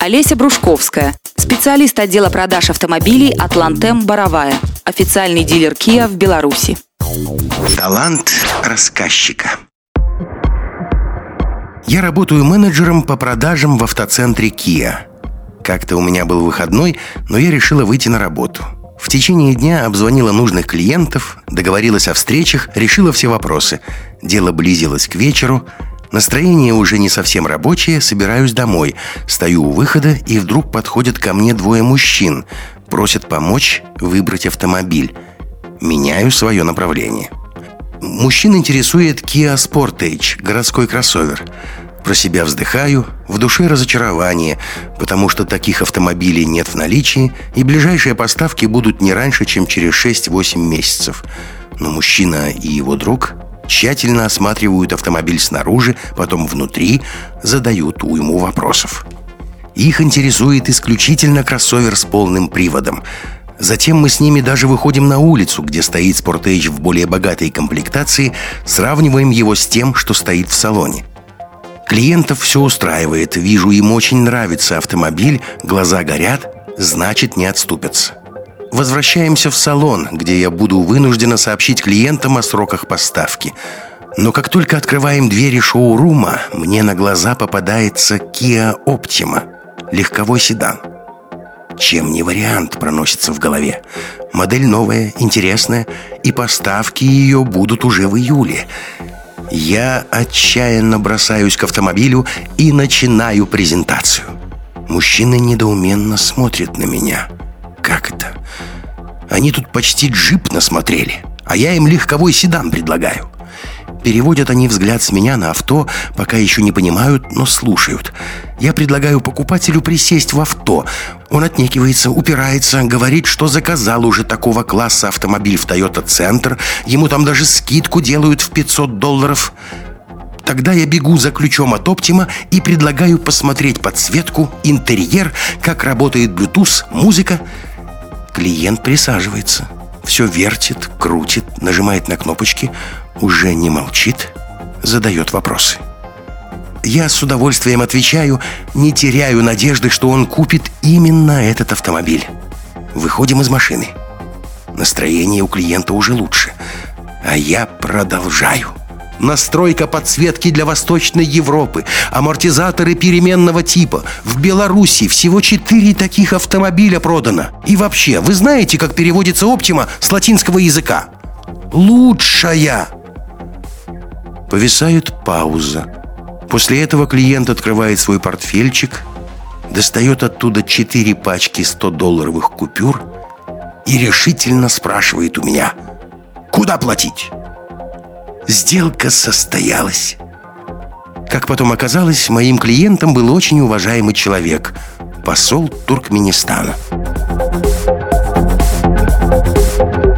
Олеся Брушковская, специалист отдела продаж автомобилей «Атлантем Боровая», официальный дилер Kia в Беларуси. Талант рассказчика. Я работаю менеджером по продажам в автоцентре Kia. Как-то у меня был выходной, но я решила выйти на работу. В течение дня обзвонила нужных клиентов, договорилась о встречах, решила все вопросы. Дело близилось к вечеру, Настроение уже не совсем рабочее, собираюсь домой. Стою у выхода, и вдруг подходят ко мне двое мужчин. Просят помочь выбрать автомобиль. Меняю свое направление. Мужчин интересует Kia Sportage, городской кроссовер. Про себя вздыхаю, в душе разочарование, потому что таких автомобилей нет в наличии, и ближайшие поставки будут не раньше, чем через 6-8 месяцев. Но мужчина и его друг Тщательно осматривают автомобиль снаружи, потом внутри, задают уйму вопросов. Их интересует исключительно кроссовер с полным приводом. Затем мы с ними даже выходим на улицу, где стоит Sportage в более богатой комплектации, сравниваем его с тем, что стоит в салоне. Клиентов все устраивает, вижу, им очень нравится автомобиль, глаза горят, значит не отступятся. Возвращаемся в салон, где я буду вынуждена сообщить клиентам о сроках поставки. Но как только открываем двери шоурума, мне на глаза попадается Kia Optima, легковой седан. Чем не вариант проносится в голове. Модель новая, интересная, и поставки ее будут уже в июле. Я отчаянно бросаюсь к автомобилю и начинаю презентацию. Мужчины недоуменно смотрят на меня. Как это? Они тут почти джип насмотрели, а я им легковой седан предлагаю. Переводят они взгляд с меня на авто, пока еще не понимают, но слушают. Я предлагаю покупателю присесть в авто. Он отнекивается, упирается, говорит, что заказал уже такого класса автомобиль в Toyota Центр. Ему там даже скидку делают в 500 долларов. Тогда я бегу за ключом от Оптима и предлагаю посмотреть подсветку, интерьер, как работает Bluetooth, музыка – Клиент присаживается. Все вертит, крутит, нажимает на кнопочки, уже не молчит, задает вопросы. Я с удовольствием отвечаю, не теряю надежды, что он купит именно этот автомобиль. Выходим из машины. Настроение у клиента уже лучше. А я продолжаю. Настройка подсветки для Восточной Европы, амортизаторы переменного типа. В Беларуси всего четыре таких автомобиля продано. И вообще, вы знаете, как переводится «Оптима» с латинского языка? Лучшая! Повисает пауза. После этого клиент открывает свой портфельчик, достает оттуда четыре пачки 100-долларовых купюр и решительно спрашивает у меня, куда платить? сделка состоялась. Как потом оказалось, моим клиентом был очень уважаемый человек – посол Туркменистана. Thank you